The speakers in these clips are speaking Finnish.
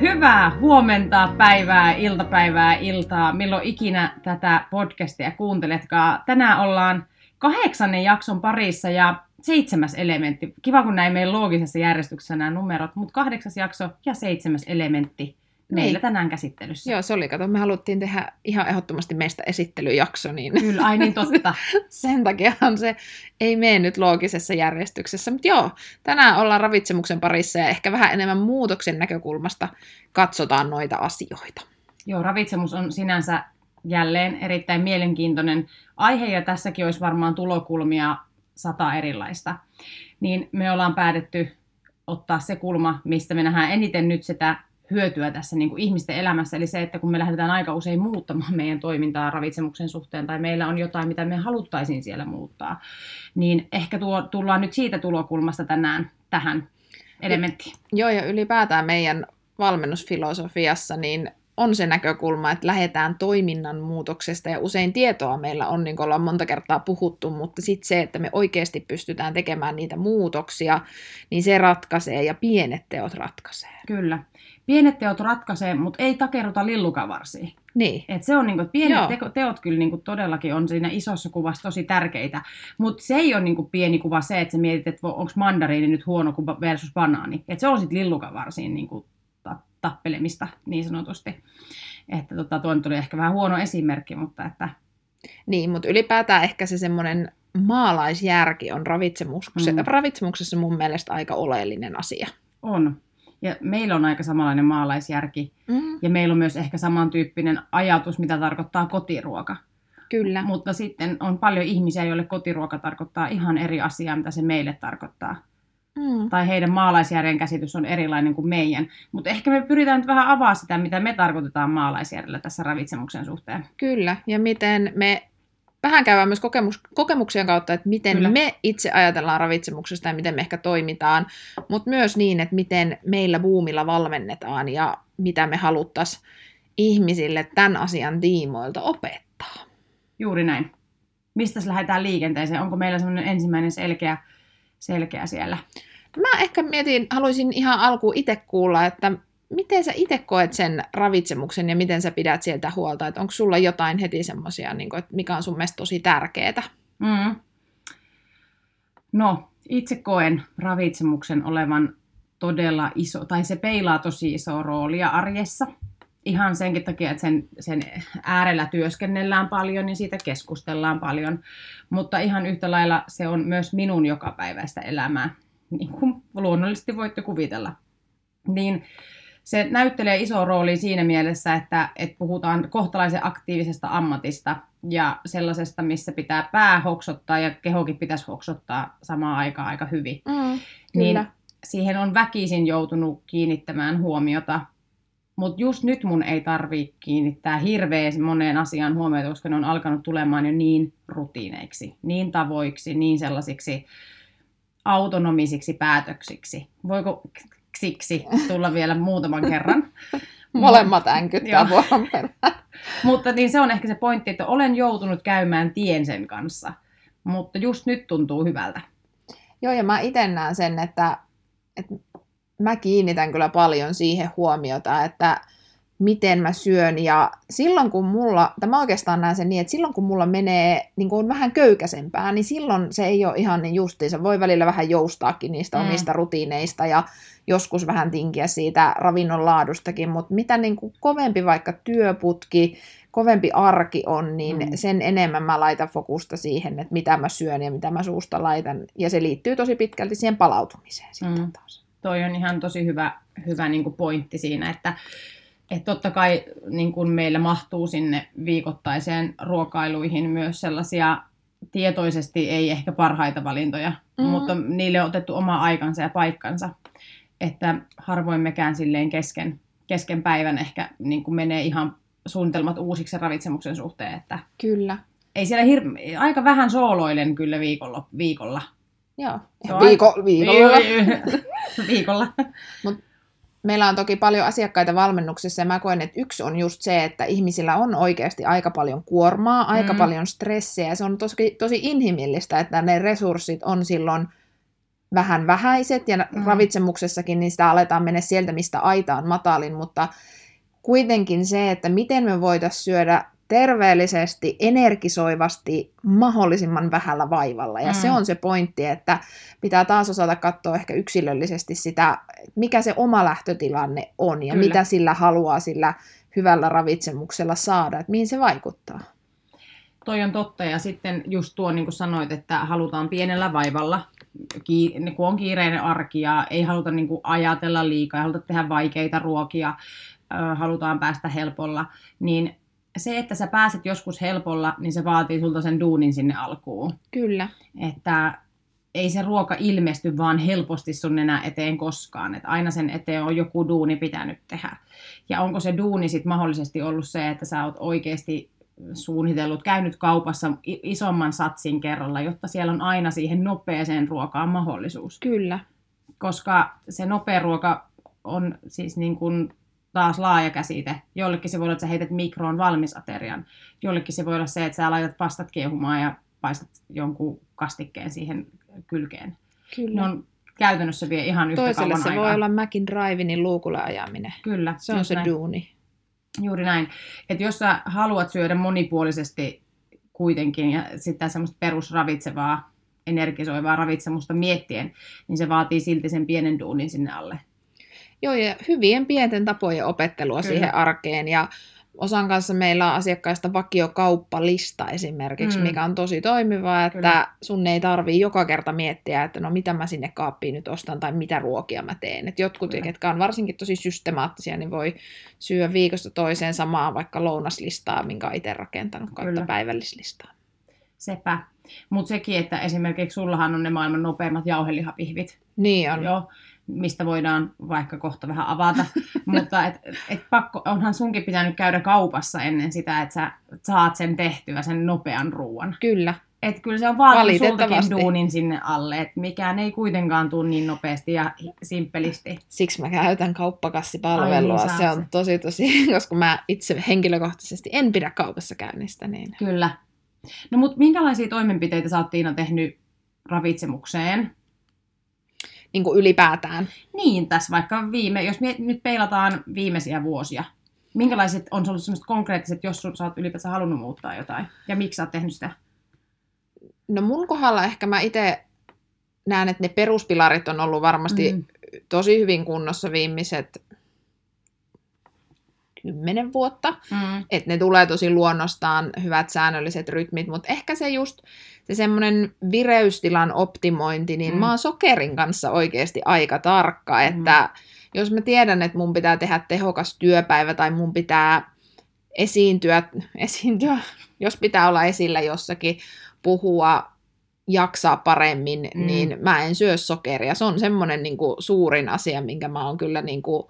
Hyvää huomenta, päivää, iltapäivää, iltaa, milloin ikinä tätä podcastia kuunteletkaan. Tänään ollaan kahdeksannen jakson parissa ja seitsemäs elementti. Kiva, kun näin meidän loogisessa järjestyksessä nämä numerot, mutta kahdeksas jakso ja seitsemäs elementti meillä Niin. tänään käsittelyssä. Joo, se oli, kato, me haluttiin tehdä ihan ehdottomasti meistä esittelyjakso, niin Kyllä, ai niin totta. sen takiahan se ei mene nyt loogisessa järjestyksessä. Mutta joo, tänään ollaan ravitsemuksen parissa ja ehkä vähän enemmän muutoksen näkökulmasta katsotaan noita asioita. Joo, ravitsemus on sinänsä jälleen erittäin mielenkiintoinen aihe ja tässäkin olisi varmaan tulokulmia sata erilaista. Niin me ollaan päätetty ottaa se kulma, mistä me nähdään eniten nyt sitä hyötyä tässä niin kuin ihmisten elämässä, eli se, että kun me lähdetään aika usein muuttamaan meidän toimintaa ravitsemuksen suhteen, tai meillä on jotain, mitä me haluttaisiin siellä muuttaa, niin ehkä tuo, tullaan nyt siitä tulokulmasta tänään tähän elementtiin. Joo, ja ylipäätään meidän valmennusfilosofiassa niin on se näkökulma, että lähdetään toiminnan muutoksesta, ja usein tietoa meillä on, niin kuin ollaan monta kertaa puhuttu, mutta sitten se, että me oikeasti pystytään tekemään niitä muutoksia, niin se ratkaisee, ja pienet teot ratkaisee. Kyllä. Pienet teot ratkaisee, mutta ei takerruta lillukavarsiin. Niin, Et se on niinku, että pienet Joo. teko, teot kyllä niinku todellakin on siinä isossa kuvassa tosi tärkeitä, mutta se ei ole niinku pieni kuva se, että sä mietit, että onko mandariini nyt huono kuva versus banaani. Et se on sitten lillukavarsiin niinku ta- tappelemista niin sanotusti. Että tota, tuo nyt oli ehkä vähän huono esimerkki, mutta että Niin, mutta ylipäätään ehkä se semmoinen maalaisjärki on ravitsemuksessa, mm. ravitsemuksessa mun mielestä aika oleellinen asia. on. Ja meillä on aika samanlainen maalaisjärki. Mm. Ja meillä on myös ehkä samantyyppinen ajatus, mitä tarkoittaa kotiruoka. Kyllä. Mutta sitten on paljon ihmisiä, joille kotiruoka tarkoittaa ihan eri asiaa, mitä se meille tarkoittaa. Mm. Tai heidän maalaisjärjen käsitys on erilainen kuin meidän. Mutta ehkä me pyritään nyt vähän avaa sitä, mitä me tarkoitetaan maalaisjärjellä tässä ravitsemuksen suhteen. Kyllä. Ja miten me vähän käydään myös kokemus, kokemuksien kautta, että miten Kyllä. Me itse ajatellaan ravitsemuksesta ja miten me ehkä toimitaan, mutta myös niin, että miten meillä buumilla valmennetaan ja mitä me haluttaisiin ihmisille tämän asian tiimoilta opettaa. Juuri näin. Mistä lähdetään liikenteeseen? Onko meillä semmoinen ensimmäinen selkeä, selkeä siellä? Mä ehkä mietin, haluaisin ihan alkuun itse kuulla, että miten sä itse koet sen ravitsemuksen ja miten sä pidät sieltä huolta, että onko sulla jotain heti semmoisia, niin mikä on sun mielestä tosi tärkeää? Mm. No, itse koen ravitsemuksen olevan todella iso, tai se peilaa tosi isoa roolia arjessa. Ihan senkin takia, että sen, sen äärellä työskennellään paljon ja siitä keskustellaan paljon. Mutta ihan yhtä lailla se on myös minun jokapäiväistä elämää, niin kuin luonnollisesti voitte kuvitella. Niin se näyttelee iso rooli siinä mielessä, että, että puhutaan kohtalaisen aktiivisesta ammatista ja sellaisesta, missä pitää pää hoksottaa ja kehokin pitäisi hoksottaa samaan aikaan aika hyvin. Mm, Niin siihen on väkisin joutunut kiinnittämään huomiota. Mutta just nyt mun ei tarvii kiinnittää hirveän moneen asiaan huomiota, koska ne on alkanut tulemaan jo niin rutiineiksi, niin tavoiksi, niin sellaisiksi autonomisiksi päätöksiksi. Voiko siksi tulla vielä muutaman kerran? Molemmat änkyt Joo. tämän vuoron perään. Mutta niin se on ehkä se pointti, että olen joutunut käymään tien sen kanssa. Mutta just nyt tuntuu hyvältä. Joo, ja mä itse näen sen, että, että mä kiinnitän kyllä paljon siihen huomiota, että miten mä syön. Ja silloin kun mulla, tai mä oikeastaan näen sen niin, että silloin kun mulla menee niin kuin vähän köykäsempää, niin silloin se ei ole ihan niin justiinsa. Voi välillä vähän joustaakin niistä Mm. omista rutiineista ja joskus vähän tinkiä siitä ravinnon laadustakin, mutta mitä niin kuin kovempi vaikka työputki, kovempi arki on, niin Mm. sen enemmän mä laitan fokusta siihen, että mitä mä syön ja mitä mä suusta laitan. Ja se liittyy tosi pitkälti siihen palautumiseen sitten Mm. taas. Toi on ihan tosi hyvä, hyvä niin kuin pointti siinä, että, että totta kai niin kuin meillä mahtuu sinne viikoittaiseen ruokailuihin myös sellaisia tietoisesti ei ehkä parhaita valintoja, mm. Mutta niille on otettu oma aikansa ja paikkansa. Että harvoin mekään silleen kesken, kesken päivän ehkä niin kuin menee ihan suunnitelmat uusiksi sen ravitsemuksen suhteen, että Kyllä. ei siellä hir- aika vähän sooloilen kyllä viikolla. viikolla. Joo. Viiko, viikolla. viikolla. Meillä on toki paljon asiakkaita valmennuksessa ja mä koen, että yksi on just se, että ihmisillä on oikeasti aika paljon kuormaa, aika Mm. paljon stressiä se on tosi, tosi inhimillistä, että ne resurssit on silloin vähän vähäiset, ja Mm. ravitsemuksessakin niin sitä aletaan mennä sieltä, mistä aita on matalin, mutta kuitenkin se, että miten me voitaisiin syödä terveellisesti, energisoivasti, mahdollisimman vähällä vaivalla. Ja Mm. se on se pointti, että pitää taas osata katsoa ehkä yksilöllisesti sitä, mikä se oma lähtötilanne on ja Kyllä. mitä sillä haluaa sillä hyvällä ravitsemuksella saada, että mihin se vaikuttaa. Toi on totta ja sitten just tuo, niin kuin sanoit, että halutaan pienellä vaivalla, niin kun on kiireinen arki ja ei haluta niin kuin ajatella liikaa, ei haluta tehdä vaikeita ruokia, halutaan päästä helpolla, niin se, että sä pääset joskus helpolla, niin se vaatii sulta sen duunin sinne alkuun. Kyllä. Että ei se ruoka ilmesty vaan helposti sun enää eteen koskaan. Että aina sen eteen on joku duuni pitänyt tehdä. Ja onko se duuni sitten mahdollisesti ollut se, että sä oot oikeasti suunnitellut, käynyt kaupassa isomman satsin kerralla, jotta siellä on aina siihen nopeeseen ruokaan mahdollisuus. Kyllä. Koska se nopea ruoka on siis niin kuin taas laaja käsite. Jollekin se voi olla, että sä heität mikroon valmisaterian. Jollekin se voi olla se, että sä laitat pastat kiehumaan ja paistat jonkun kastikkeen siihen kylkeen. Kyllä. Ne on käytännössä vie ihan yhtä Toiselle kauan se aikaa. voi olla Macin Driveinin luukulle ajaminen. Kyllä, Se on se näin. duuni. Juuri näin. Että jos sä haluat syödä monipuolisesti kuitenkin ja sitä semmoista perusravitsevaa, energisoivaa ravitsemusta miettien, niin se vaatii silti sen pienen duunin sinne alle. Joo, ja hyvien pienten tapojen opettelua Kyllä. Siihen arkeen. Ja osan kanssa meillä on asiakkaista vakiokauppalista esimerkiksi, Mm. mikä on tosi toimiva, että Kyllä. Sun ei tarvii joka kerta miettiä, että no mitä mä sinne kaappiin nyt ostan tai mitä ruokia mä teen. Et jotkut, Kyllä. Ketkä on varsinkin tosi systemaattisia, niin voi syödä viikosta toiseen samaa vaikka lounaslistaa, minkä itse rakentanut kautta Kyllä. päivällislistaa. Sepä. Mutta sekin, että esimerkiksi sullahan on ne maailman nopeimmat jauhelihapihvit, Niin on. Joo, mistä voidaan vaikka kohta vähän avata. Mutta et, et pakko, onhan sunkin pitänyt käydä kaupassa ennen sitä, että sä saat sen tehtyä, sen nopean ruoan. Kyllä. Et kyllä se on vaatinut sultakin duunin sinne alle, että mikään ei kuitenkaan tule niin nopeasti ja simppelisti. Siksi mä käytän kauppakassipalvelua. Ai niin, se on se. tosi tosi, koska mä itse henkilökohtaisesti en pidä kaupassa käynnistä, niin Kyllä. No mutta minkälaisia toimenpiteitä sä oot Tiina tehnyt ravitsemukseen? Niin kuin ylipäätään. Niin, tässä vaikka viime, jos me nyt peilataan viimeisiä vuosia, minkälaiset on ollut sellaiset konkreettiset, jos sun, sä oot ylipäätään halunnut muuttaa jotain? Ja miksi sä oot tehnyt sitä? No mun kohdalla ehkä mä itse näen, että ne peruspilarit on ollut varmasti mm. tosi hyvin kunnossa viimeiset kymmenen vuotta. Mm. Että ne tulee tosi luonnostaan hyvät säännölliset rytmit, mutta ehkä se just se semmoinen vireystilan optimointi, niin Mm. mm. mä oon sokerin kanssa oikeasti aika tarkka, Mm. että jos mä tiedän, että mun pitää tehdä tehokas työpäivä tai mun pitää esiintyä, esiintyä jos pitää olla esillä jossakin, puhua, jaksaa paremmin, Mm. mm. niin mä en syö sokeria. Se on semmoinen niin kuin, suurin asia, minkä mä oon kyllä niin kuin,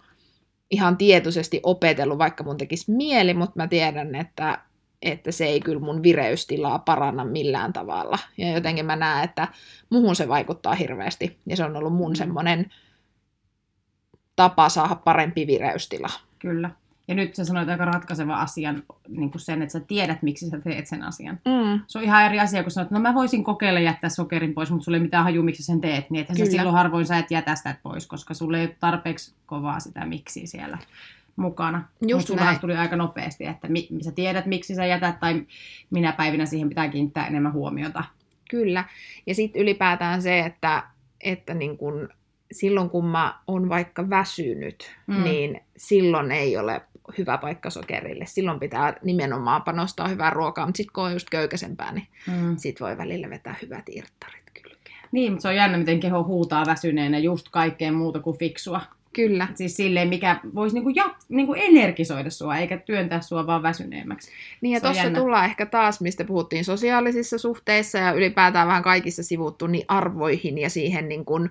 ihan tietoisesti opetellut, vaikka mun tekisi mieli, mutta mä tiedän, että, että se ei kyllä mun vireystilaa paranna millään tavalla. Ja jotenkin mä näen, että muhun se vaikuttaa hirveästi. Ja se on ollut mun Mm. semmoinen tapa saada parempi vireystila. Kyllä. Ja nyt sä sanoit aika ratkaiseva asian, niin kuin sen, että sä tiedät, miksi sä teet sen asian. Mm. Se on ihan eri asia, kun sanoit, että no mä voisin kokeilla jättää sokerin pois, mutta sulla ei mitään haju, miksi sä sen teet. Niin että silloin harvoin sä et jätä sitä pois, koska sulle ei ole tarpeeksi kovaa sitä miksi siellä mukana. Just sullahan näin. tuli aika nopeasti, että mi- sä tiedät, miksi sä jätät, tai minä päivinä siihen pitää kiinnittää enemmän huomiota. Kyllä. Ja sitten ylipäätään se, että, että niin kun, silloin kun mä oon vaikka väsynyt, Mm. mm. niin silloin ei ole hyvä paikka sokerille. Silloin pitää nimenomaan panostaa hyvää ruokaa, mutta sitten kun on just köykäisempää, niin Mm. sit voi välillä vetää hyvät irttarit kylkeen. Niin, mutta se on jännä, miten keho huutaa väsyneenä just kaikkeen muuta kuin fiksua. Kyllä. Siis silleen, mikä voisi niinku jat- niinku energisoida sua, eikä työntää sua vaan väsyneemmäksi. Niin ja tuossa tullaan ehkä taas, mistä puhuttiin sosiaalisissa suhteissa ja ylipäätään vähän kaikissa sivuttu, niin arvoihin ja siihen, niin kun,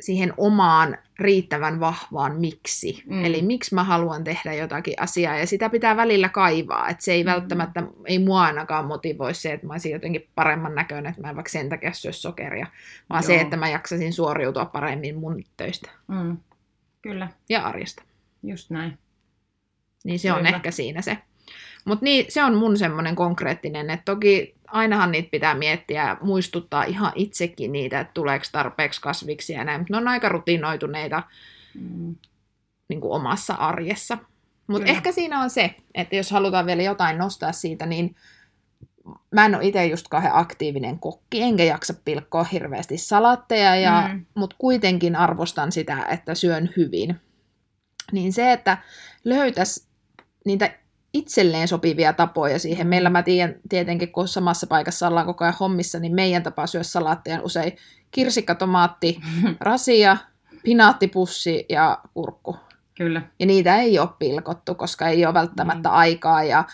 siihen omaan riittävän vahvaan miksi. Mm. Eli miksi mä haluan tehdä jotakin asiaa ja sitä pitää välillä kaivaa. Että se ei Mm. välttämättä, ei mua ainakaan motivoi se, että mä olisin jotenkin paremman näköinen, että mä en vaikka sen takia syö sokeria, vaan se, Joo. että mä jaksasin suoriutua paremmin mun töistä Mm. Kyllä, ja arjesta. just näin. Niin se on Kyllä. ehkä siinä se. Mutta niin, se on mun semmoinen konkreettinen, että toki ainahan niitä pitää miettiä ja muistuttaa ihan itsekin niitä, että tuleeko tarpeeksi kasviksi ja näin, mutta ne on aika rutinoituneita Mm. niin kuin omassa arjessa. Mutta ehkä siinä on se, että jos halutaan vielä jotain nostaa siitä, niin mä en ole itse just kauhean aktiivinen kokki, enkä jaksa pilkkoa hirveästi salatteja, ja, mm. mutta kuitenkin arvostan sitä, että syön hyvin. Niin se, että löytäisi niitä itselleen sopivia tapoja siihen. Meillä mä tiedän tietenkin, kun samassa paikassa ollaan koko ajan hommissa, niin meidän tapa syödä salaatteja on usein kirsikka, tomaatti, rasia, pinaattipussi ja kurkku. Kyllä. Ja niitä ei ole pilkottu, koska ei ole välttämättä Mm. aikaa ja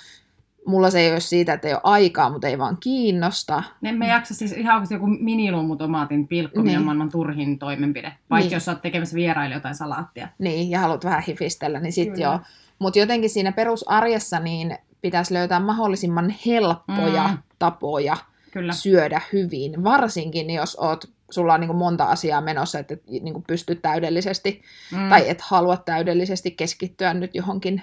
mulla se ei ole siitä, että ei ole aikaa, mutta ei vaan kiinnosta. Ne emme jaksa siis ihan oikeasti joku miniluumutomaatin pilkkominen Niin. on maailman turhin toimenpide. Paitsi Niin. jos sä oot tekemässä vieraille jotain salaattia. Niin, ja haluat vähän hifistellä, niin sitten Kyllä. joo. Mutta jotenkin siinä perusarjessa niin pitäisi löytää mahdollisimman helppoja Mm. tapoja Kyllä. syödä hyvin. Varsinkin jos oot, sulla on niin monta asiaa menossa, että et niin pystyt täydellisesti Mm. tai et halua täydellisesti keskittyä nyt johonkin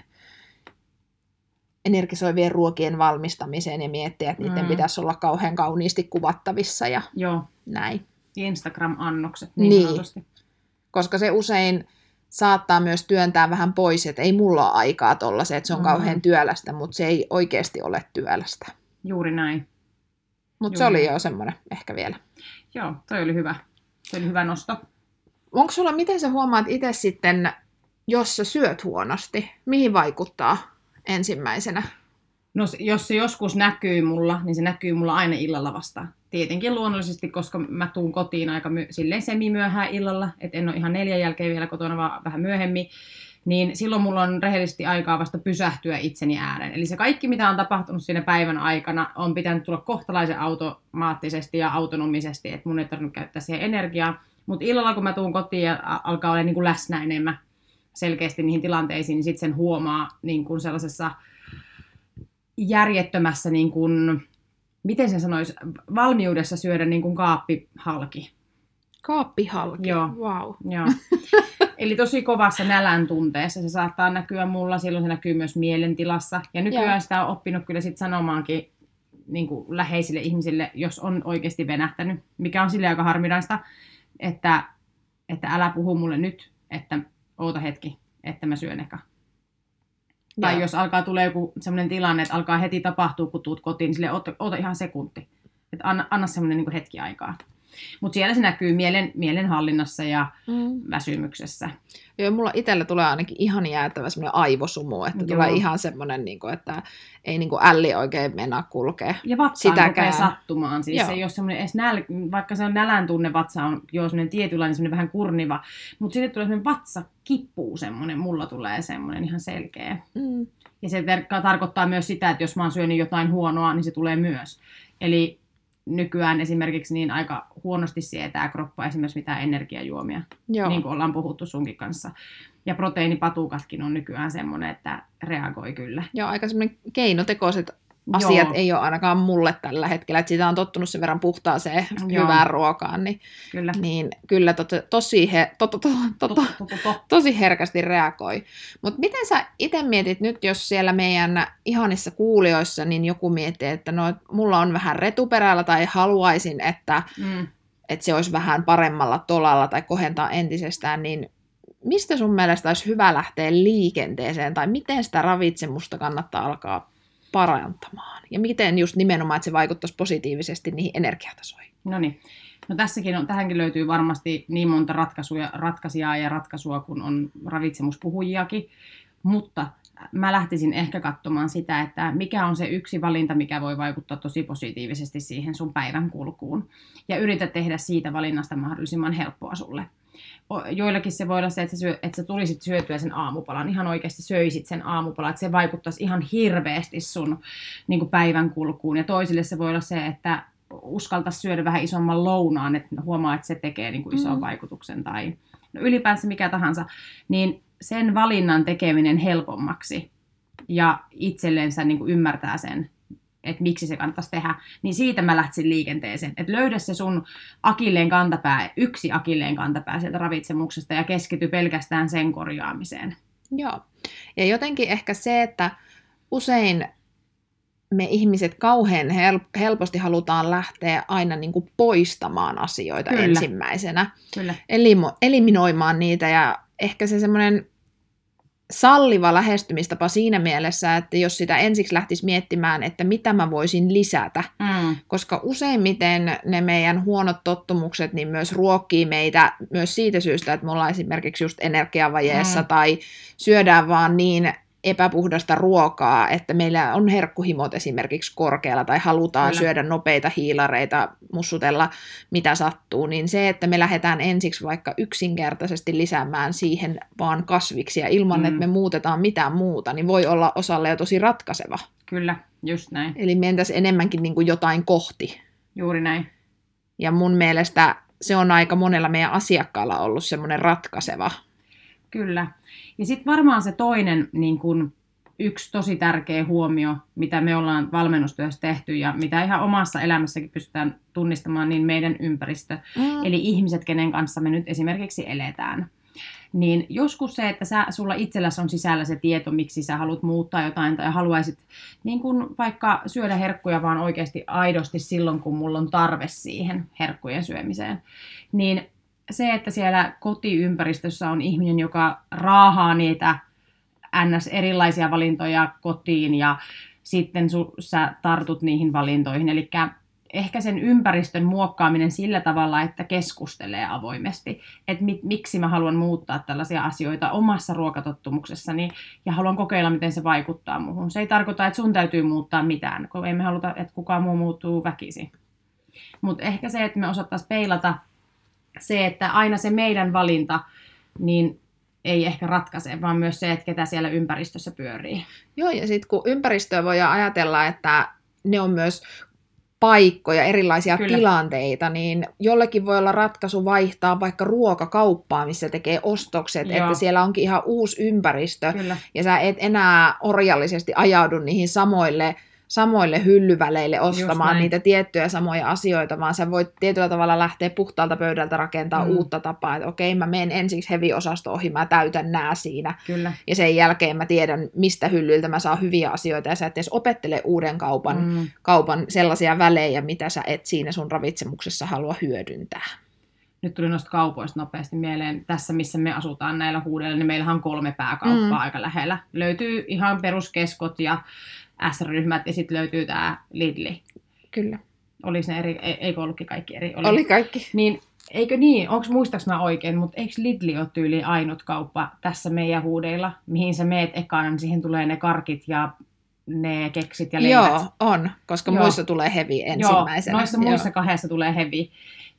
energisoivien ruokien valmistamiseen ja miettiä, että niiden Mm. pitäisi olla kauhean kauniisti kuvattavissa ja Joo. näin. Instagram-annokset niin, Niin. sanotusti. Koska se usein saattaa myös työntää vähän pois, että ei mulla ole aikaa tollaiseen, että se on Mm. kauhean työlästä, mutta se ei oikeasti ole työlästä. Juuri näin. Mutta se oli jo semmoinen ehkä vielä. Joo, toi oli hyvä. Se oli hyvä nosto. Onko sulla, miten sä huomaat itse sitten, jos sä syöt huonosti, mihin vaikuttaa ensimmäisenä? No jos se joskus näkyy mulla, niin se näkyy mulla aina illalla vasta. Tietenkin luonnollisesti, koska mä tuun kotiin aika my- silleen semimyöhään illalla, että en ole ihan neljän jälkeen vielä kotona, vaan vähän myöhemmin. Niin silloin mulla on rehellisesti aikaa vasta pysähtyä itseni ääreen. Eli se kaikki, mitä on tapahtunut siinä päivän aikana, on pitänyt tulla kohtalaisen automaattisesti ja autonomisesti, että mun ei tarvinnut käyttää siihen energiaa. Mutta illalla, kun mä tuun kotiin ja alkaa olla niin kuin läsnä enemmän selkeästi niihin tilanteisiin, niin sitten sen huomaa niin kuin sellaisessa järjettömässä, niin kuin, miten sen sanoisi, valmiudessa syödä niin kuin kaappi halki. Kaappihalki. Joo. Wow. Joo. Eli tosi kovassa nälän tunteessa se saattaa näkyä mulla, silloin se näkyy myös mielentilassa. Ja nykyään Joo. sitä on oppinut kyllä sit sanomaankin niin kuin läheisille ihmisille, jos on oikeasti venähtänyt, mikä on sille aika harvinaista, että, että älä puhu mulle nyt, että oota hetki, että mä syön eka. Tai Joo. jos alkaa tulee joku sellainen tilanne, että alkaa heti tapahtua, kun tuut kotiin, niin sille oota, oota ihan sekunti. Että anna, anna semmoinen niin hetki aikaa. Mutta siellä se näkyy mielen, mielenhallinnassa ja Mm. väsymyksessä. Joo, mulla itsellä tulee ainakin ihan jäätävä semmoinen aivosumu, että Joo. tulee ihan semmoinen, niin kuin, että ei niin kuin älli oikein mennä kulkee. Ja vatsaan Sitäkään. sattumaan. Siis Joo. se ei ole semmoinen edes näl... vaikka se on nälän tunne, vatsa on jo semmoinen tietynlainen, semmoinen vähän kurniva. Mutta sitten tulee semmoinen vatsa kippuu semmoinen, mulla tulee semmoinen ihan selkeä. Mm. Ja se tarkoittaa myös sitä, että jos mä oon syönyt jotain huonoa, niin se tulee myös. Eli nykyään esimerkiksi niin aika huonosti sietää kroppa esimerkiksi mitään energiajuomia, Joo. niin kuin ollaan puhuttu sunkin kanssa. Ja proteiinipatukatkin on nykyään semmoinen, että reagoi kyllä. Joo, aika semmoinen keinotekoiset asiat Joo. ei ole ainakaan mulle tällä hetkellä, että sitä on tottunut sen verran puhtaaseen Joo. hyvään ruokaan, niin, Kyllä. niin kyllä to, tosi, he, to, to, to, to, To, to, to, to, to. tosi herkästi reagoi. Mutta miten sä itse mietit nyt, jos siellä meidän ihanissa kuulijoissa, niin joku miettii, että no, mulla on vähän retuperällä tai haluaisin, että, Mm. että se olisi vähän paremmalla tolalla tai kohentaa entisestään, niin mistä sun mielestä olisi hyvä lähteä liikenteeseen tai miten sitä ravitsemusta kannattaa alkaa parantamaan? Ja miten just nimenomaan, että se vaikuttaisi positiivisesti niihin energiatasoihin? No niin. No tässäkin on, tähänkin löytyy varmasti niin monta ratkaisuja, ratkaisijaa ja ratkaisua, kun on ravitsemuspuhujiakin. Mutta mä lähtisin ehkä katsomaan sitä, että mikä on se yksi valinta, mikä voi vaikuttaa tosi positiivisesti siihen sun päivän kulkuun. Ja yritä tehdä siitä valinnasta mahdollisimman helppoa sulle. Joillakin se voi olla se, että sä, syö, että sä tulisit syötyä sen aamupalan, ihan oikeasti söisit sen aamupalan, että se vaikuttaisi ihan hirveästi sun niin kuin päivän kulkuun. Ja toisille se voi olla se, että uskalta syödä vähän isomman lounaan, että huomaa, että se tekee niin kuin ison Mm. vaikutuksen tai no ylipäänsä mikä tahansa, niin sen valinnan tekeminen helpommaksi ja itsellensä niin kuin ymmärtää sen, että miksi se kannattaisi tehdä, niin siitä mä lähtisin liikenteeseen. Että löydä se sun akilleen kantapää, yksi akilleen kantapää sieltä ravitsemuksesta ja keskity pelkästään sen korjaamiseen. Joo. Ja jotenkin ehkä se, että usein me ihmiset kauhean hel- helposti halutaan lähteä aina niin kuin poistamaan asioita Kyllä. ensimmäisenä, Kyllä. elimo- eliminoimaan niitä ja ehkä se semmoinen salliva lähestymistapa siinä mielessä, että jos sitä ensiksi lähtisi miettimään, että mitä mä voisin lisätä, Mm. koska useimmiten ne meidän huonot tottumukset niin myös ruokkii meitä myös siitä syystä, että me ollaan esimerkiksi just energiavajeessa Mm. tai syödään vaan niin epäpuhdasta ruokaa, että meillä on herkkuhimot esimerkiksi korkealla tai halutaan Kyllä. syödä nopeita hiilareita, mussutella mitä sattuu, niin se, että me lähdetään ensiksi vaikka yksinkertaisesti lisäämään siihen vaan kasviksia ilman, Mm. että me muutetaan mitään muuta, niin voi olla osalle jo tosi ratkaiseva. Kyllä, just näin. Eli mentäisiin enemmänkin niin kuin jotain kohti. Juuri näin. Ja mun mielestä se on aika monella meidän asiakkaalla ollut semmoinen ratkaiseva. Kyllä. Ja sitten varmaan se toinen niin kun, yksi tosi tärkeä huomio, mitä me ollaan valmennustyössä tehty ja mitä ihan omassa elämässäkin pystytään tunnistamaan, niin meidän ympäristö, Mm. eli ihmiset, kenen kanssa me nyt esimerkiksi eletään. Niin joskus se, että sä, sulla itselläsi on sisällä se tieto, miksi sä haluat muuttaa jotain tai haluaisit niin kun vaikka syödä herkkuja vaan oikeasti aidosti silloin, kun mulla on tarve siihen herkkujen syömiseen, niin se, että siellä kotiympäristössä on ihminen, joka raahaa niitä ns. erilaisia valintoja kotiin ja sitten su, sä tartut niihin valintoihin. Eli ehkä sen ympäristön muokkaaminen sillä tavalla, että keskustelee avoimesti, että mit, miksi mä haluan muuttaa tällaisia asioita omassa ruokatottumuksessani ja haluan kokeilla, miten se vaikuttaa muuhun. Se ei tarkoita, että sun täytyy muuttaa mitään, kun ei me haluta, että kukaan muu muuttuu väkisin. Mutta ehkä se, että me osattaisiin peilata se, että aina se meidän valinta, niin ei ehkä ratkaise, vaan myös se, että ketä siellä ympäristössä pyörii. Joo, ja sitten kun ympäristöä voi ajatella, että ne on myös paikkoja, erilaisia Kyllä. Tilanteita, niin jollekin voi olla ratkaisu vaihtaa vaikka ruokakauppaa, missä tekee ostokset, Joo. että siellä onkin ihan uusi ympäristö, Kyllä. ja sä et enää orjallisesti ajaudu niihin samoille, samoille hyllyväleille ostamaan niitä tiettyjä samoja asioita, vaan sä voit tietyllä tavalla lähteä puhtaalta pöydältä rakentaa Mm. uutta tapaa, että okei, mä menen ensiksi heavy-osasto ohi, mä täytän nää siinä, Kyllä. ja sen jälkeen mä tiedän, mistä hyllyltä mä saan hyviä asioita, ja sä et edes opettele uuden kaupan, mm. Mm, kaupan sellaisia välejä, mitä sä et siinä sun ravitsemuksessa halua hyödyntää. nyt tuli noista kaupoista nopeasti mieleen. Tässä, missä me asutaan näillä huudella, niin meillähän on kolme pääkauppaa Mm. aika lähellä. Löytyy ihan peruskeskot ja S-ryhmät ja sitten löytyy tämä Lidli. Kyllä. Oliko ne eri, ei- eikö ollutkin kaikki eri? Oli, Oli kaikki. Niin, eikö niin, onko muistaaks mä oikein, mutta eikö Lidli ole tyyli ainut kauppa tässä meidän huudeilla, mihin sä meet ekana, niin siihen tulee ne karkit ja ne keksit ja leivät. Joo, on, koska Joo. Joo. muissa tulee heavy ensimmäisenä. Joo, noissa muissa kahdessa tulee heavy.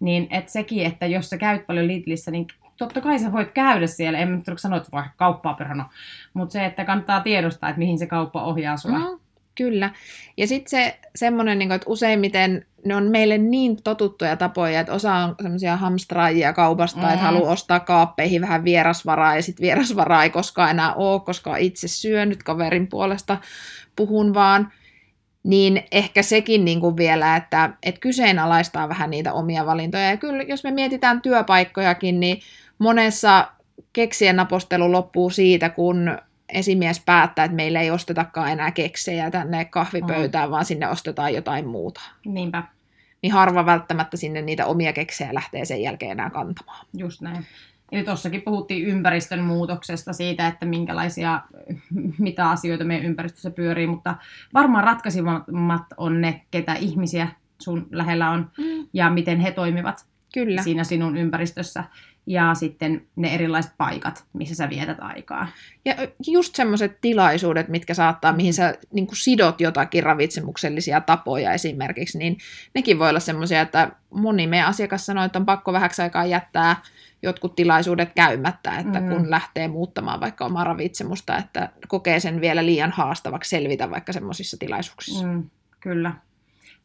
Niin et sekin, että jos sä käyt paljon Lidlissä, niin totta kai sä voit käydä siellä. En mä nyt sano, että voi kauppaa perhana. Mutta se, että kannattaa tiedostaa, että mihin se kauppa ohjaa sua. Mm, kyllä. Ja sitten se semmoinen, niin että useimmiten ne on meille niin totuttuja tapoja, että osa on semmoisia hamstraajia kaupasta, mm. Että haluaa ostaa kaappeihin vähän vierasvaraa, ja sitten vierasvaraa ei koskaan enää ole, koska itse syönyt kaverin puolesta puhun vaan. Niin ehkä sekin niin kuin vielä, että, että kyseenalaistaa vähän niitä omia valintoja. Ja kyllä, jos me mietitään työpaikkojakin, niin monessa keksien napostelu loppuu siitä, kun esimies päättää, että meillä ei ostetakaan enää keksejä tänne kahvipöytään, mm. vaan sinne ostetaan jotain muuta. Niinpä, Niin harva välttämättä sinne niitä omia keksejä lähtee sen jälkeen enää kantamaan. just näin. Eli tuossakin puhuttiin ympäristön muutoksesta, siitä, että minkälaisia, mitä asioita meidän ympäristössä pyörii, mutta varmaan ratkaisimmat on ne, ketä ihmisiä sun lähellä on Mm. ja miten he toimivat Kyllä. siinä sinun ympäristössä. Ja sitten ne erilaiset paikat, missä sä vietät aikaa. Ja just semmoiset tilaisuudet, mitkä saattaa, mihin sä niin sidot jotakin ravitsemuksellisia tapoja esimerkiksi, niin nekin voi olla semmoisia, että moni meidän asiakas sanoo, että on pakko vähäksi aikaa jättää jotkut tilaisuudet käymättä, että Mm. kun lähtee muuttamaan vaikka omaa ravitsemusta, että kokee sen vielä liian haastavaksi selvitä vaikka semmoisissa tilaisuuksissa. Mm, kyllä.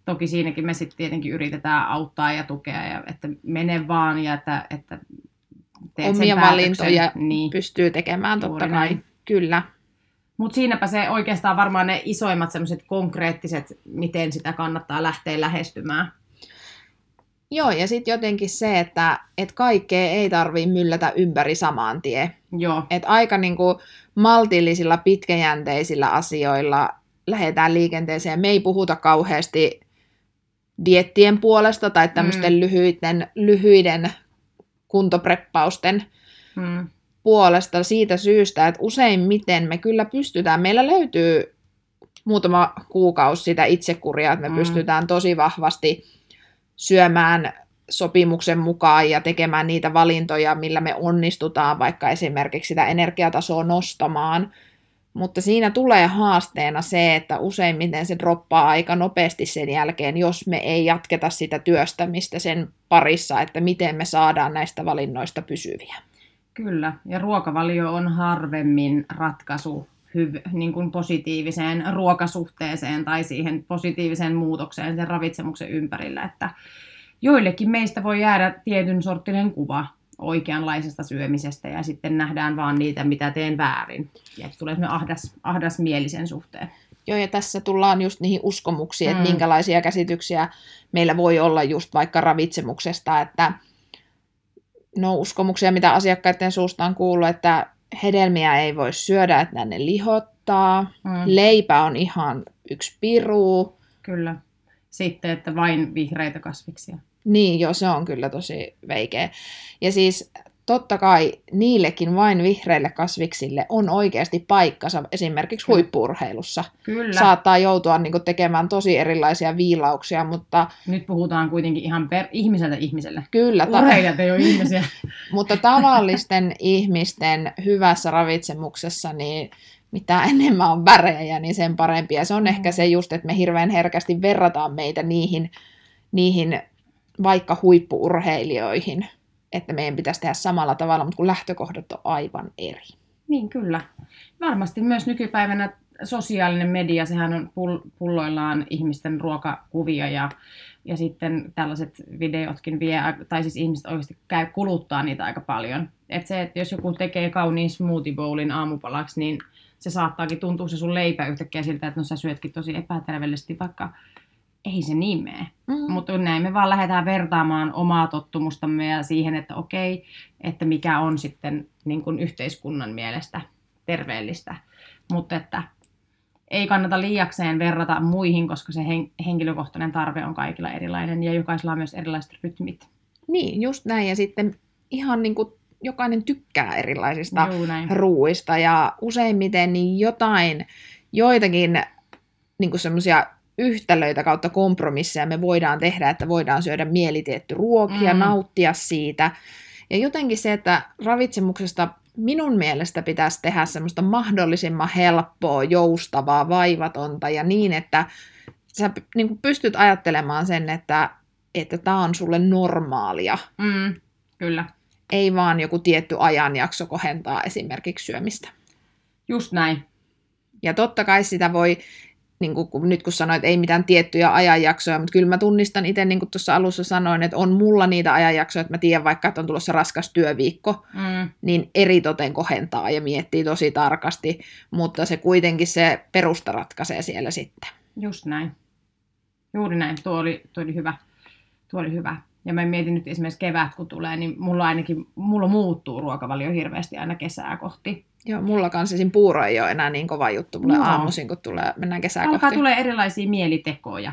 Toki siinäkin me sitten tietenkin yritetään auttaa ja tukea, ja että mene vaan ja että, että teet Omia sen valintoja Niin. Pystyy tekemään totta Juuri kai. näin. Kyllä. Mutta siinäpä se oikeastaan varmaan ne isoimmat semmoiset konkreettiset, miten sitä kannattaa lähteä lähestymään. Joo, ja sitten jotenkin se, että et kaikkea ei tarvii myllätä ympäri saman tien. Joo, Et aika niinku maltillisilla, pitkäjänteisillä asioilla lähdetään liikenteeseen. Me ei puhuta kauheasti diettien puolesta tai tämmöisten mm. lyhyiden, lyhyiden kuntopreppausten Mm. puolesta siitä syystä, että useimmiten me kyllä pystytään, meillä löytyy muutama kuukausi sitä itsekuria, että me Mm. pystytään tosi vahvasti syömään sopimuksen mukaan ja tekemään niitä valintoja, millä me onnistutaan vaikka esimerkiksi sitä energiatasoa nostamaan. Mutta siinä tulee haasteena se, että useimmiten se droppaa aika nopeasti sen jälkeen, jos me ei jatketa sitä työstämistä sen parissa, että miten me saadaan näistä valinnoista pysyviä. Kyllä, ja ruokavalio on harvemmin ratkaisu hyv- niin kuin positiiviseen ruokasuhteeseen tai siihen positiiviseen muutokseen sen ravitsemuksen ympärillä, että joillekin meistä voi jäädä tietyn sorttinen kuva oikeanlaisesta syömisestä ja sitten nähdään vaan niitä, mitä teen väärin. Ja että tulee ahdas, ahdas mielisen suhteen. Joo, ja tässä tullaan just niihin uskomuksiin, että Mm. minkälaisia käsityksiä meillä voi olla just vaikka ravitsemuksesta, että no uskomuksia, mitä asiakkaiden suusta on kuullut, että hedelmiä ei voi syödä, että ne lihottaa, Mm. leipä on ihan yksi piru, Kyllä. Sitten, että vain vihreitä kasviksia. Niin, joo, se on kyllä tosi veikeä. Ja siis totta kai niillekin vain vihreille kasviksille on oikeasti paikkansa esimerkiksi Kyllä. huippuurheilussa. Kyllä. Saattaa joutua niin tekemään tosi erilaisia viilauksia, mutta Nyt puhutaan kuitenkin ihan per ihmiseltä ihmiselle. kyllä, ta- Urheilijat ei ole ihmisiä. mutta tavallisten ihmisten hyvässä ravitsemuksessa, niin mitä enemmän on värejä, niin sen parempi. Ja se on ehkä se just, että me hirveän herkästi verrataan meitä niihin, niihin vaikka huippuurheilijoihin, että meidän pitäisi tehdä samalla tavalla, mutta kun lähtökohdat on aivan eri. Niin, kyllä. Varmasti myös nykypäivänä sosiaalinen media, sehän on pull- pulloillaan ihmisten ruokakuvia ja, ja sitten tällaiset videotkin vie, tai siis ihmiset oikeasti käy kuluttaa niitä aika paljon. Et se, että jos joku tekee kauniin smoothie bowlin aamupalaksi, niin se saattaakin tuntua se sun leipä yhtäkkiä siltä, että no sä syötkin tosi epäterveellisesti, vaikka ei se niin mene. Mm. Mutta näin me vaan lähdetään vertaamaan omaa tottumustamme ja siihen, että okei, että mikä on sitten niin kuin yhteiskunnan mielestä terveellistä. Mutta että ei kannata liiakseen verrata muihin, koska se hen- henkilökohtainen tarve on kaikilla erilainen ja jokaisella on myös erilaiset rytmit. Niin, just näin. Ja sitten ihan niin kuin jokainen tykkää erilaisista ruuista ja useimmiten niin jotain, joitakin niin semmoisia yhtälöitä kautta kompromisseja me voidaan tehdä, että voidaan syödä mielitietty ruokia, Mm. nauttia siitä. Ja jotenkin se, että ravitsemuksesta minun mielestä pitäisi tehdä semmoista mahdollisimman helppoa, joustavaa, vaivatonta ja niin, että sä niin kuin pystyt ajattelemaan sen, että että tämä on sulle normaalia, Mm, kyllä, ei vaan joku tietty ajanjakso kohentaa esimerkiksi syömistä. just näin. Ja totta kai sitä voi, niin kuin, kun, nyt kun sanoit, että ei mitään tiettyjä ajanjaksoja, mutta kyllä mä tunnistan itse, niin kuin tuossa alussa sanoin, että on mulla niitä ajanjaksoja, että mä tiedän vaikka, että on tulossa raskas työviikko, Mm, niin eritoten kohentaa ja miettii tosi tarkasti, mutta se kuitenkin se perusta ratkaisee siellä sitten. just näin. Juuri näin. Tuo oli, tuo oli hyvä. Tuo oli hyvä. Ja mä mietin nyt esimerkiksi kevät, kun tulee, niin mulla ainakin mulla muuttuu ruokavalio hirveästi aina kesää kohti. Joo, mulla kanssa esim. puuro ei ole enää niin kova juttu mulle Joo. aamuisin, kun tulee, mennään kesää Alkaa kohti. tulee erilaisia mielitekoja.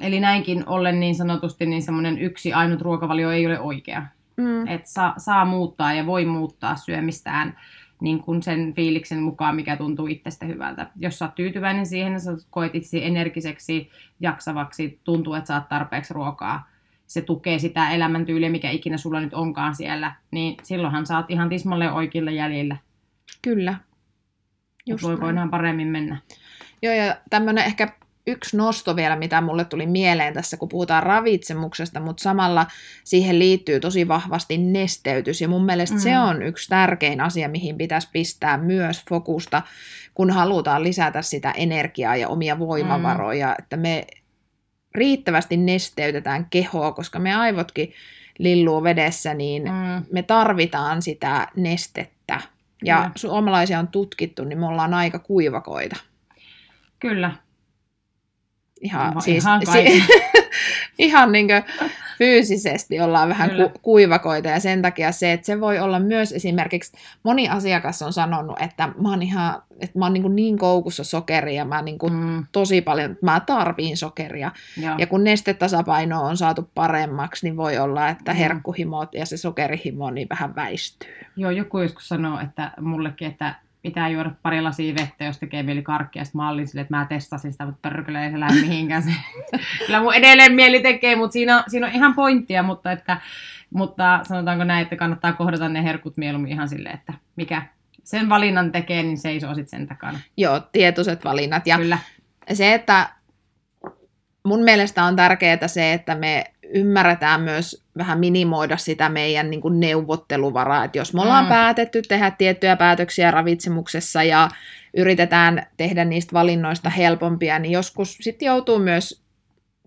Eli näinkin ollen niin sanotusti niin semmoinen yksi ainut ruokavalio ei ole oikea. Mm. Että saa, saa muuttaa ja voi muuttaa syömistään niin kuin sen fiiliksen mukaan, mikä tuntuu itsestä hyvältä. Jos sä oot tyytyväinen siihen, sä koet itse energiseksi, jaksavaksi, tuntuu, että saat tarpeeksi ruokaa, se tukee sitä elämäntyyliä, mikä ikinä sulla nyt onkaan siellä, niin silloinhan sä oot ihan tismalleen oikeilla jäljillä. Kyllä. Just voi näin. voidaan paremmin mennä. Joo, ja tämmöinen ehkä yksi nosto vielä, mitä mulle tuli mieleen tässä, kun puhutaan ravitsemuksesta, mutta samalla siihen liittyy tosi vahvasti nesteytys, ja mun mielestä mm. se on yksi tärkein asia, mihin pitäisi pistää myös fokusta, kun halutaan lisätä sitä energiaa ja omia voimavaroja, mm. että me riittävästi nesteytetään kehoa, koska me aivotkin lilluu vedessä, niin Mm, me tarvitaan sitä nestettä. Ja Kyllä. suomalaisia on tutkittu, niin me ollaan aika kuivakoita. kyllä. Ihan, Va- siis, ihan si- ihan niin kuin, fyysisesti ollaan vähän Kyllä. ku, kuivakoita ja sen takia se, että se voi olla myös esimerkiksi, moni asiakas on sanonut, että mä oon ihan, että mä oon niin, niin koukussa sokeria ja mä niin kuin Mm, tosi paljon, mä tarviin sokeria. joo. Ja kun nestetasapaino on saatu paremmaksi, niin voi olla, että Mm. herkkuhimot ja se sokerihimo niin vähän väistyy. Joo, joku joskus sanoo, että mullekin, että pitää juoda pari lasia vettä, jos tekee mieli karkkia. Sitten mä olin silleen, että mä testasin sitä, mutta perkele ei se lähde mihinkään. Se, kyllä mun edelleen mieli tekee, mutta siinä siinä on ihan pointtia, mutta, että, mutta sanotaanko näin, että kannattaa kohdata ne herkut mieluummin ihan silleen, että mikä sen valinnan tekee, niin seisoo sitten sen takana. Joo, tietoiset valinnat. Ja Kyllä. se, että mun mielestä on tärkeää se, että me ymmärretään myös vähän minimoida sitä meidän niin kuin neuvotteluvaraa. Että jos me ollaan Mm. päätetty tehdä tiettyjä päätöksiä ravitsemuksessa ja yritetään tehdä niistä valinnoista helpompia, niin joskus sitten joutuu myös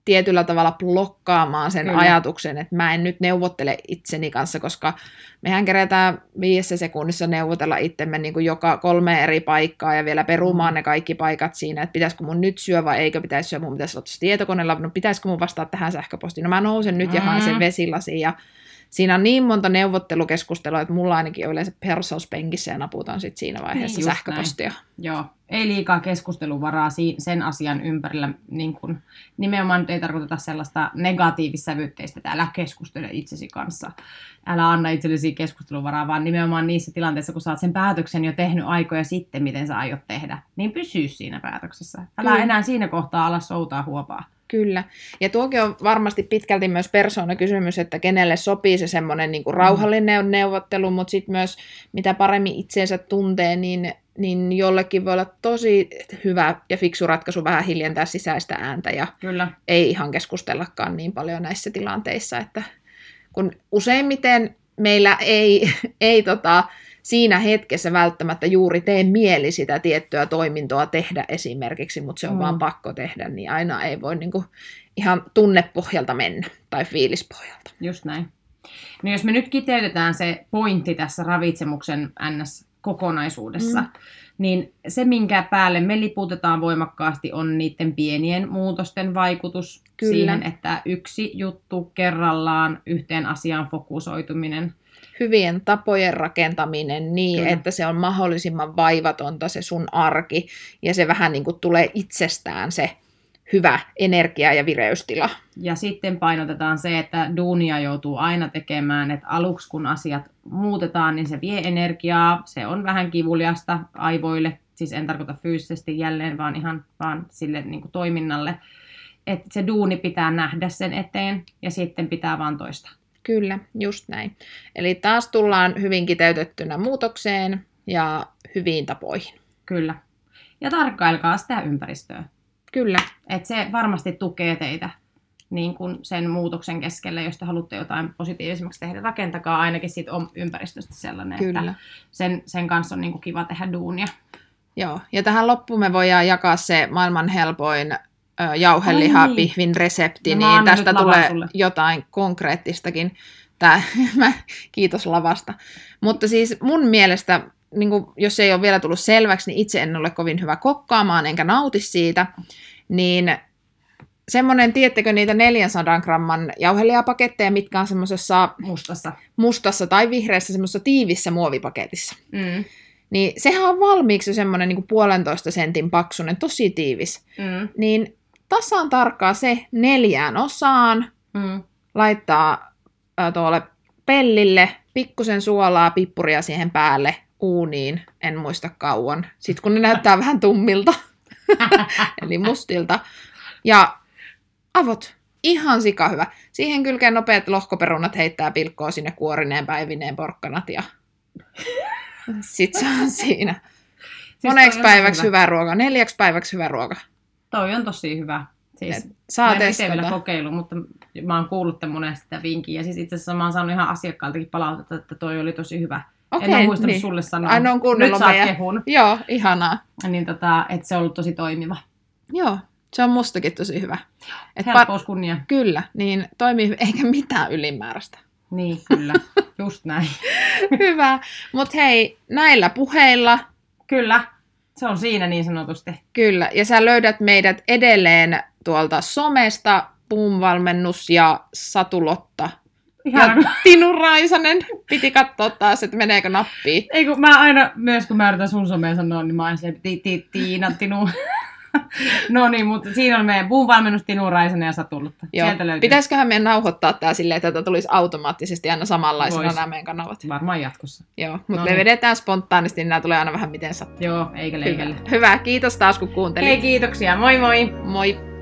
tietyllä tavalla blokkaamaan sen Kyllä. ajatuksen, että mä en nyt neuvottele itseni kanssa, koska mehän kerätään viidessä sekunnissa neuvotella itsemme niin kuin joka kolme eri paikkaa ja vielä perumaan ne kaikki paikat siinä, että pitäisikö mun nyt syö vai eikö pitäisi syö, mun pitäisi ottaa tietokoneella, no pitäisikö mun vastaa tähän sähköpostiin, no mä nousen nyt ja haen sen Mm. vesilasi ja siinä on niin monta neuvottelukeskustelua, että mulla ainakin on yleensä persauspenkissä ja naputan sit siinä vaiheessa Niin, sähköpostia. Joo, ei liikaa keskusteluvaraa sen asian ympärillä. Niin kun, nimenomaan nyt ei tarkoiteta sellaista negatiivissävytteistä, että älä keskustele itsesi kanssa. Älä anna itsellesi keskusteluvaraa, vaan nimenomaan niissä tilanteissa, kun sä oot sen päätöksen jo tehnyt aikoja sitten, miten sä aiot tehdä, niin pysy siinä päätöksessä. Älä Kyllä. enää siinä kohtaa ala soutaa huopaa. Kyllä. Ja tuokin on varmasti pitkälti myös persoonakysymys, että kenelle sopii se semmoinen niin rauhallinen neuvottelu, mutta sitten myös mitä paremmin itseensä tuntee, niin, niin jollekin voi olla tosi hyvä ja fiksu ratkaisu vähän hiljentää sisäistä ääntä ja Kyllä. ei ihan keskustellakaan niin paljon näissä tilanteissa, että kun useimmiten meillä ei, ei tota, siinä hetkessä välttämättä juuri tee mieli sitä tiettyä toimintoa tehdä esimerkiksi, mutta se on Mm. vaan pakko tehdä, niin aina ei voi niinku ihan tunnepohjalta mennä tai fiilispohjalta. Just näin. No jos me nyt kiteytetään se pointti tässä ravitsemuksen NS-kokonaisuudessa. Mm. niin se, minkä päälle me liputetaan voimakkaasti, on niiden pienien muutosten vaikutus Kyllä. siihen, että yksi juttu kerrallaan yhteen asiaan fokusoituminen. Hyvien tapojen rakentaminen niin, Kyllä. että se on mahdollisimman vaivatonta se sun arki ja se vähän niin kuin tulee itsestään se hyvä energia ja vireystila. Ja sitten painotetaan se, että duunia joutuu aina tekemään, että aluksi kun asiat muutetaan, niin se vie energiaa, se on vähän kivuliasta aivoille, siis en tarkoita fyysisesti jälleen, vaan ihan vaan sille niin kuin toiminnalle. Että se duuni pitää nähdä sen eteen ja sitten pitää vaan toistaa. Kyllä, just näin. Eli taas tullaan hyvin kiteytettynä muutokseen ja hyviin tapoihin. Kyllä. Ja tarkkailkaa sitä ympäristöä. Kyllä, Et se varmasti tukee teitä niin kuin sen muutoksen keskellä, jos te haluatte jotain positiivisemmaksi tehdä. Rakentakaa ainakin siitä ympäristöstä sellainen, kyllä. että sen, sen kanssa on niin kuin kiva tehdä duunia. Joo. Ja tähän loppuun me voidaan jakaa se maailman helpoin ö, jauheliha Ai niin. pihvin resepti, No niin tästä tulee sulle. jotain konkreettistakin. Tää, mä, kiitos lavasta. Mutta siis mun mielestä, niin kuin, jos ei ole vielä tullut selväksi, niin itse en ole kovin hyvä kokkaamaan, enkä nauti siitä, niin semmoinen, tiedättekö niitä 400 gramman jauhelihapaketteja, mitkä on semmoisessa Mustassa. mustassa tai vihreässä semmoisessa tiivissä muovipaketissa. Mm. Niin sehän on valmiiksi semmoinen niin puolentoista sentin paksunen, tosi tiivis. Mm. Niin tasan tarkkaa se neljään osaan, Mm. laittaa ää, tuolle pellille, pikkusen suolaa, pippuria siihen päälle, uuniin, en muista kauan. Sitten kun ne näyttää vähän tummilta, eli mustilta, ja avot, ihan sika hyvä. Siihen kylkeen nopeat lohkoperunat heittää pilkkoa sinne kuorineen päivineen porkkanat ja sitten se on siinä. Siis Moneksi päiväksi hyvä. hyvä ruoka, neljäksi päiväksi hyvä ruoka. Toi on tosi hyvä. Siis, Et saa mä en vielä kokeillut, mutta mä oon kuullut tämän monesti sitä vinkkiä. Ja siis itse asiassa mä oon saanut ihan asiakkailtakin palautetta, että toi oli tosi hyvä. Okei, en ole muistanut niin. sulle sanoa. Ai, ne on Nyt saat meidän- kehun. Joo, ihanaa. Niin tota, että se on ollut tosi toimiva. Joo, se on mustakin tosi hyvä. Et Helppous kunnia. kyllä, niin toimii eikä mitään ylimääräistä. Niin, kyllä. Just näin. hyvä. Mutta hei, näillä puheilla, Kyllä. Se on siinä niin sanotusti. kyllä. Ja sä löydät meidät edelleen tuolta somesta Puumvalmennus ja Satulotta. Ihan, Ja Tinu Raisanen. Piti katsoa taas, että meneekö nappiin. ei kun mä aina, myös kun mä yritän sun somea sanoa, niin mä aina se ti, ti, Tiina, Tinu. no niin, mutta siinä on meidän puun valmennus Tinu Raisen ja Satulutta. Joo. Sieltä löytyy. Pitäisiköhän meidän nauhoittaa tämä silleen, että tätä tulisi automaattisesti aina samanlaisena Vois. nämä meidän kanavat. Varmaan jatkossa. Joo, mutta No me niin. vedetään spontaanisti, niin nämä tulee aina vähän miten sattuu. Joo, eikä Hyvä. leikelle. Hyvä, kiitos taas kun kuuntelit. Hei, kiitoksia. Moi moi! Moi!